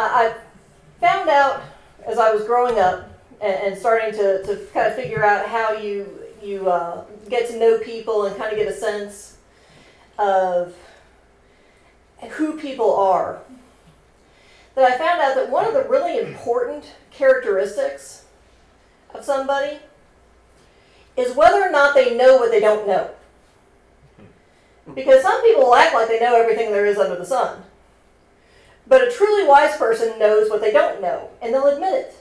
I found out as I was growing up and, and starting to, to kind of figure out how you you uh, get to know people and kind of get a sense of who people are. That I found out that one of the really important characteristics of somebody is whether or not they know what they don't know. Because some people act like they know everything there is under the sun. But a truly wise person knows what they don't know, and they'll admit it.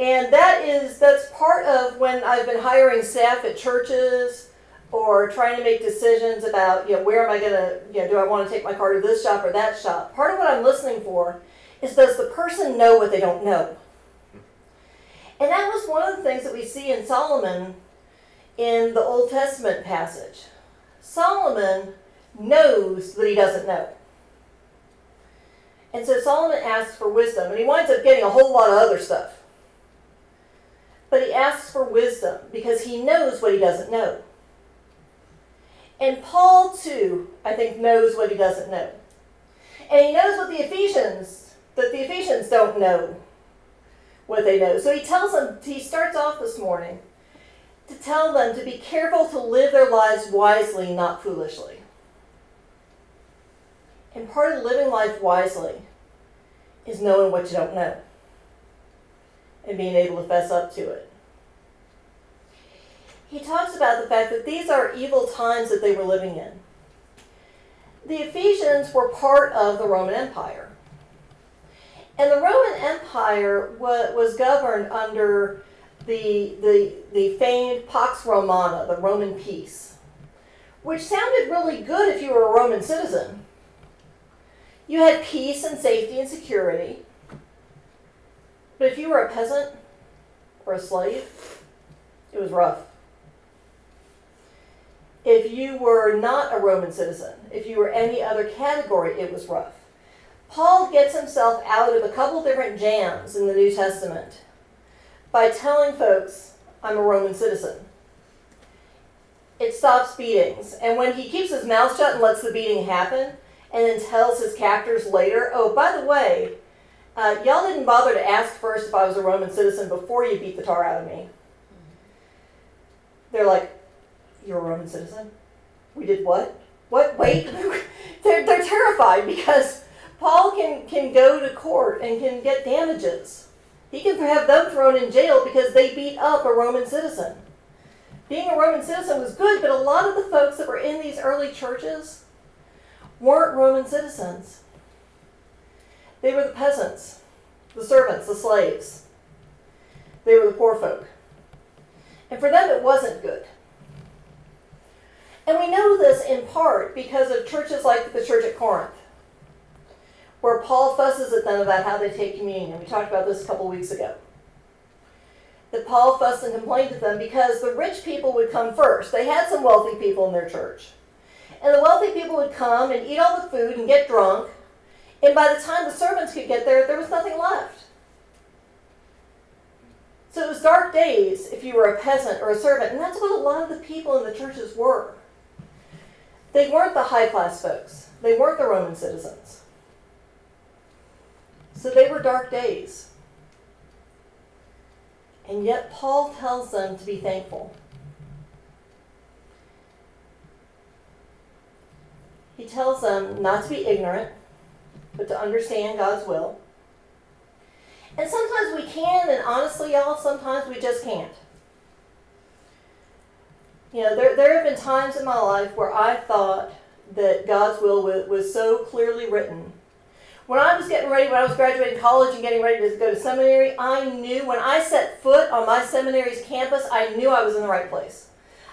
And that is that's part of when I've been hiring staff at churches or trying to make decisions about, you know, where am I going to, you know, do I want to take my car to this shop or that shop? Part of what I'm listening for is does the person know what they don't know? And that was one of the things that we see in Solomon in the Old Testament passage. Solomon knows that he doesn't know. And so Solomon asks for wisdom, and he winds up getting a whole lot of other stuff. But he asks for wisdom because he knows what he doesn't know. And Paul, too, I think, knows what he doesn't know. And he knows what the Ephesians, that the Ephesians don't know what they know. So he tells them, he starts off this morning to tell them to be careful to live their lives wisely, not foolishly. And part of living life wisely is knowing what you don't know and being able to fess up to it. He talks about the fact that these are evil times that they were living in. The Ephesians were part of the Roman Empire. And the Roman Empire was governed under the, the, the famed Pax Romana, the Roman peace, which sounded really good if you were a Roman citizen. You had peace and safety and security. But if you were a peasant or a slave, it was rough. If you were not a Roman citizen, if you were any other category, it was rough. Paul gets himself out of a couple different jams in the New Testament by telling folks, I'm a Roman citizen. It stops beatings. And when he keeps his mouth shut and lets the beating happen, and then tells his captors later, oh, by the way, uh, y'all didn't bother to ask first if I was a Roman citizen before you beat the tar out of me. They're like, You're a Roman citizen? We did what? What? Wait. they're, they're terrified because Paul can, can go to court and can get damages. He can have them thrown in jail because they beat up a Roman citizen. Being a Roman citizen was good, but a lot of the folks that were in these early churches weren't Roman citizens. They were the peasants, the servants, the slaves. They were the poor folk. And for them, it wasn't good. And we know this in part because of churches like the church at Corinth, where Paul fusses at them about how they take communion. We talked about this a couple weeks ago. That Paul fussed and complained to them because the rich people would come first. They had some wealthy people in their church. And the wealthy people would come and eat all the food and get drunk. And by the time the servants could get there, there was nothing left. So it was dark days if you were a peasant or a servant. And that's what a lot of the people in the churches were. They weren't the high class folks, they weren't the Roman citizens. So they were dark days. And yet Paul tells them to be thankful. He tells them not to be ignorant, but to understand God's will. And sometimes we can, and honestly, y'all, sometimes we just can't. You know, there, there have been times in my life where I thought that God's will was, was so clearly written. When I was getting ready, when I was graduating college and getting ready to go to seminary, I knew when I set foot on my seminary's campus, I knew I was in the right place.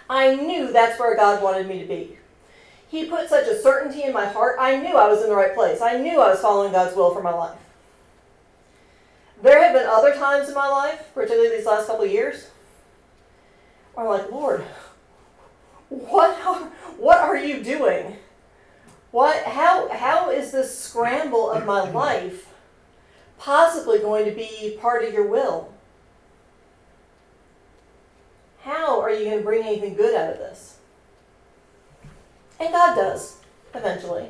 I knew that's where God wanted me to be. He put such a certainty in my heart. I knew I was in the right place. I knew I was following God's will for my life. There have been other times in my life, particularly these last couple of years, where I'm like, Lord, what are, what are you doing? What, how, how is this scramble of my life possibly going to be part of your will? How are you going to bring anything good out of this? And God does, eventually.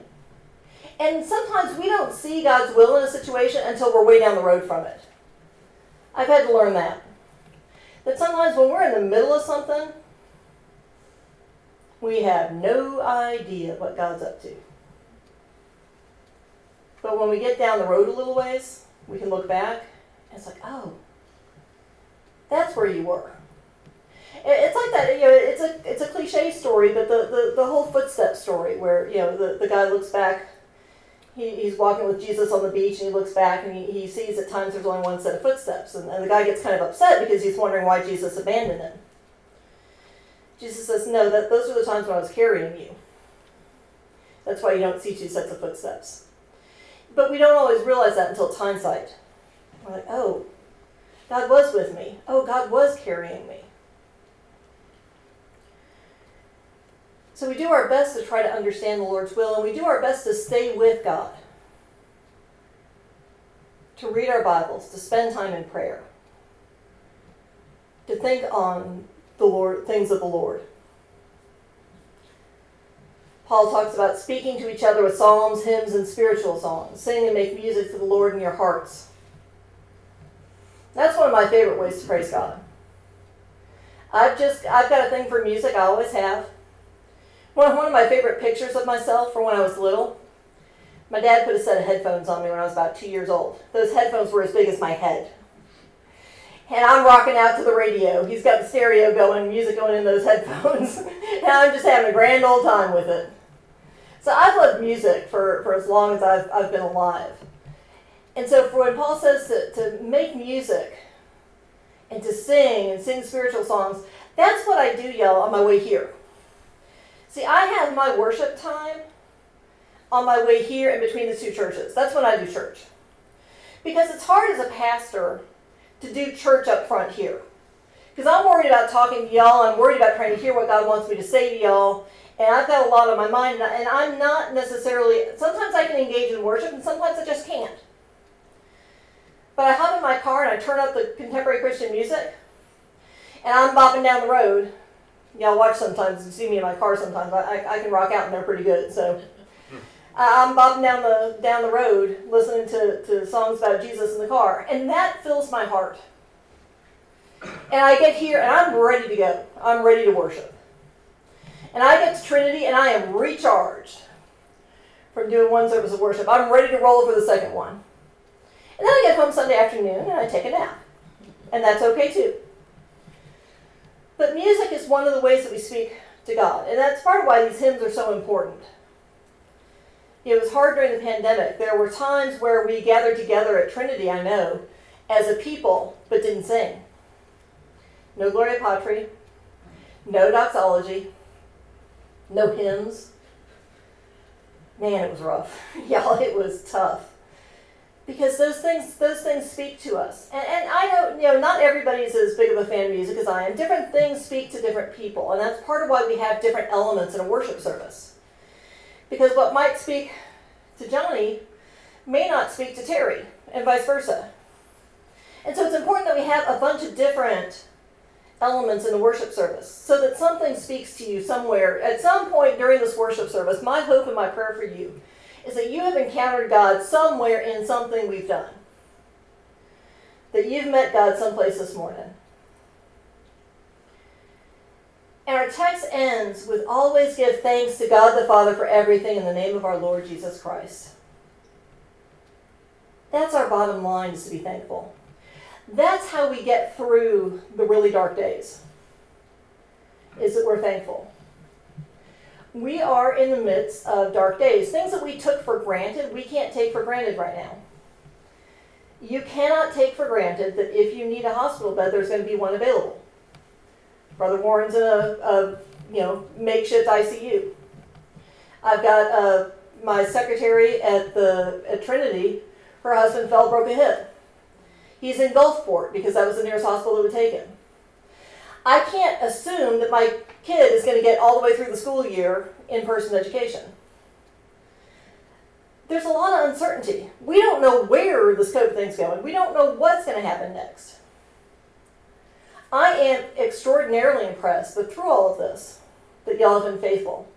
And sometimes we don't see God's will in a situation until we're way down the road from it. I've had to learn that. That sometimes when we're in the middle of something, we have no idea what God's up to. But when we get down the road a little ways, we can look back and it's like, oh, that's where you were. It's like that, you know, it's a it's a cliche story, but the, the, the whole footstep story where, you know, the, the guy looks back, he, he's walking with Jesus on the beach and he looks back and he, he sees at times there's only one set of footsteps. And, and the guy gets kind of upset because he's wondering why Jesus abandoned him. Jesus says, No, that those are the times when I was carrying you. That's why you don't see two sets of footsteps. But we don't always realize that until hindsight. We're like, oh, God was with me. Oh, God was carrying me. So we do our best to try to understand the Lord's will, and we do our best to stay with God, to read our Bibles, to spend time in prayer, to think on the Lord, things of the Lord. Paul talks about speaking to each other with psalms, hymns, and spiritual songs. Sing and make music to the Lord in your hearts. That's one of my favorite ways to praise God. I've just I've got a thing for music. I always have. One, of my favorite pictures of myself from when I was little. My dad put a set of headphones on me when I was about two years old. Those headphones were as big as my head. And I'm rocking out to the radio. He's got the stereo going, music going in those headphones. and I'm just having a grand old time with it. So I've loved music for, for as long as I've, I've been alive. And so for when Paul says to, to make music and to sing and sing spiritual songs, that's what I do, y'all, on my way here. See, I have my worship time on my way here in between the two churches. That's when I do church. Because it's hard as a pastor to do church up front here. Because I'm worried about talking to y'all, I'm worried about trying to hear what God wants me to say to y'all, and I've got a lot on my mind, and I'm not necessarily, sometimes I can engage in worship, and sometimes I just can't. But I hop in my car and I turn up the contemporary Christian music, and I'm bopping down the road, y'all watch sometimes You see me in my car sometimes. I, I, can rock out and they're pretty good. So I'm bobbing down the down the road listening to, to songs about Jesus in the car, and that fills my heart. And I get here and I'm ready to go. I'm ready to worship. And I get to Trinity and I am recharged from doing one service of worship. I'm ready to roll for the second one. And then I get home Sunday afternoon and I take a nap. And that's okay too. But music is one of the ways that we speak to God, and that's part of why these hymns are so important. It was hard during the pandemic. There were times where we gathered together at Trinity, I know, as a people, but didn't sing. No Gloria Patri, no doxology, no hymns. Man, it was rough. Y'all, it was tough because those things those things speak to us. And, and i know you know not everybody is as big of a fan of music as i am. Different things speak to different people and that's part of why we have different elements in a worship service. Because what might speak to johnny may not speak to terry and vice versa. And so it's important that we have a bunch of different elements in the worship service so that something speaks to you somewhere. At some point during this worship service my hope and my prayer for you is that you have encountered God somewhere in something we've done. That you've met God someplace this morning. And our text ends with always give thanks to God the Father for everything in the name of our Lord Jesus Christ. That's our bottom line is to be thankful. That's how we get through the really dark days. Is that we're thankful we are in the midst of dark days. Things that we took for granted, we can't take for granted right now. You cannot take for granted that if you need a hospital bed, there's going to be one available. Brother Warren's in a, a you know makeshift ICU. I've got uh, my secretary at the at Trinity. Her husband fell, broke a hip. He's in Gulfport because that was the nearest hospital that would take him. I can't assume that my kid is going to get all the way through the school year in person education. There's a lot of uncertainty. We don't know where this COVID thing's going, we don't know what's going to happen next. I am extraordinarily impressed but through all of this, that y'all have been faithful.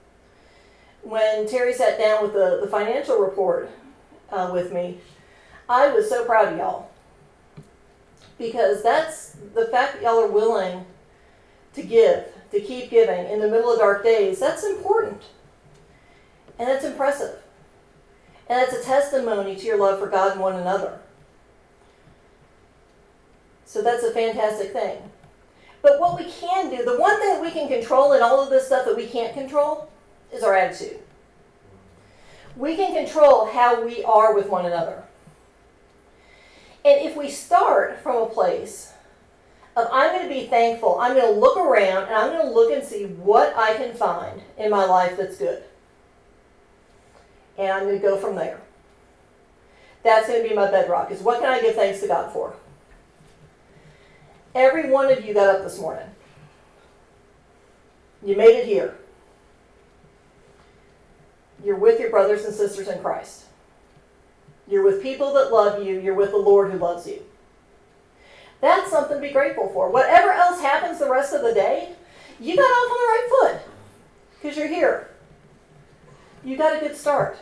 when Terry sat down with the, the financial report uh, with me, I was so proud of y'all. Because that's the fact that y'all are willing to give, to keep giving in the middle of dark days, that's important. And it's impressive. And it's a testimony to your love for God and one another. So that's a fantastic thing. But what we can do, the one thing we can control in all of this stuff that we can't control, is our attitude. We can control how we are with one another. And if we start from a place of I'm going to be thankful, I'm going to look around and I'm going to look and see what I can find in my life that's good. And I'm going to go from there. That's going to be my bedrock is what can I give thanks to God for? Every one of you got up this morning. You made it here. You're with your brothers and sisters in Christ. You're with people that love you. You're with the Lord who loves you. That's something to be grateful for. Whatever else happens the rest of the day, you got off on the right foot because you're here. You got a good start.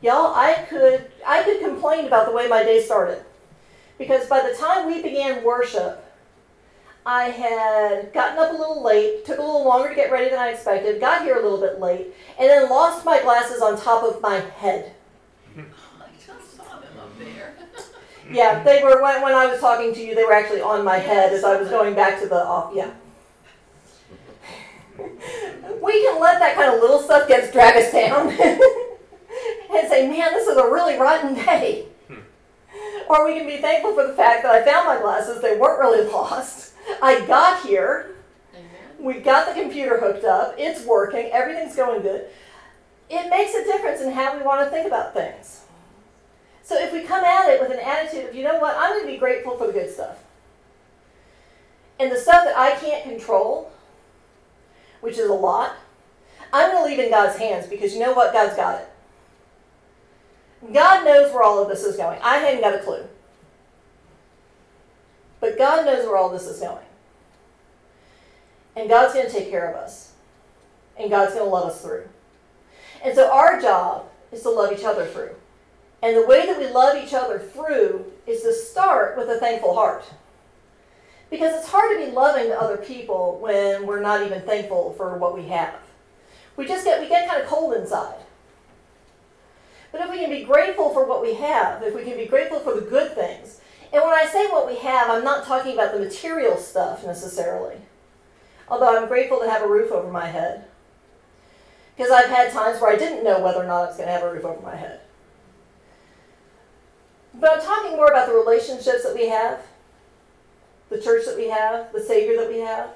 Y'all, I could I could complain about the way my day started. Because by the time we began worship, I had gotten up a little late, took a little longer to get ready than I expected, got here a little bit late, and then lost my glasses on top of my head. I just saw them up there. Yeah, they were when, when I was talking to you, they were actually on my head as I was going back to the off. Yeah. We can let that kind of little stuff get drag us down and say, man, this is a really rotten day. Hmm. Or we can be thankful for the fact that I found my glasses, they weren't really lost. I got here, Amen. we got the computer hooked up, it's working, everything's going good. It makes a difference in how we want to think about things. So if we come at it with an attitude of, you know what, I'm going to be grateful for the good stuff. And the stuff that I can't control, which is a lot, I'm going to leave in God's hands because you know what? God's got it. God knows where all of this is going. I hadn't got a clue. But God knows where all this is going. And God's going to take care of us. And God's going to love us through. And so our job is to love each other through. And the way that we love each other through is to start with a thankful heart. Because it's hard to be loving to other people when we're not even thankful for what we have. We just get we get kind of cold inside. But if we can be grateful for what we have, if we can be grateful for the good things, and when I say what we have, I'm not talking about the material stuff necessarily. Although I'm grateful to have a roof over my head. Because I've had times where I didn't know whether or not I was going to have a roof over my head. But I'm talking more about the relationships that we have, the church that we have, the Savior that we have.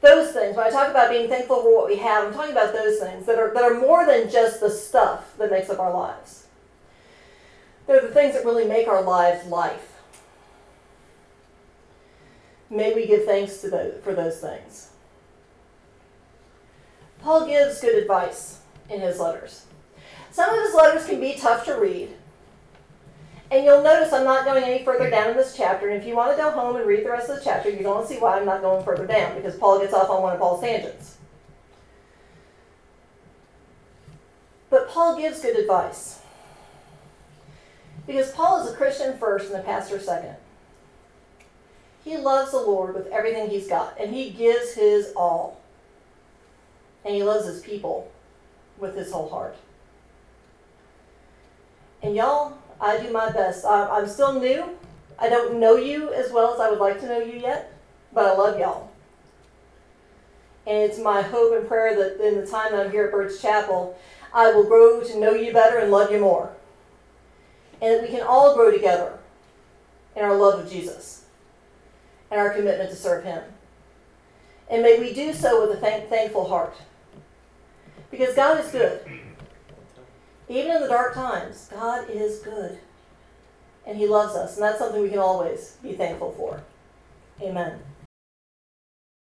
Those things. When I talk about being thankful for what we have, I'm talking about those things that are, that are more than just the stuff that makes up our lives. They're the things that really make our lives life. May we give thanks to those, for those things. Paul gives good advice in his letters. Some of his letters can be tough to read. And you'll notice I'm not going any further down in this chapter. And if you want to go home and read the rest of the chapter, you're going to see why I'm not going further down, because Paul gets off on one of Paul's tangents. But Paul gives good advice. Because Paul is a Christian first and a pastor second. He loves the Lord with everything he's got, and he gives his all. And he loves his people with his whole heart. And y'all, I do my best. I'm, I'm still new. I don't know you as well as I would like to know you yet, but I love y'all. And it's my hope and prayer that in the time that I'm here at Bird's Chapel, I will grow to know you better and love you more. And that we can all grow together in our love of Jesus and our commitment to serve Him. And may we do so with a thank- thankful heart. Because God is good. Even in the dark times, God is good. And He loves us. And that's something we can always be thankful for. Amen.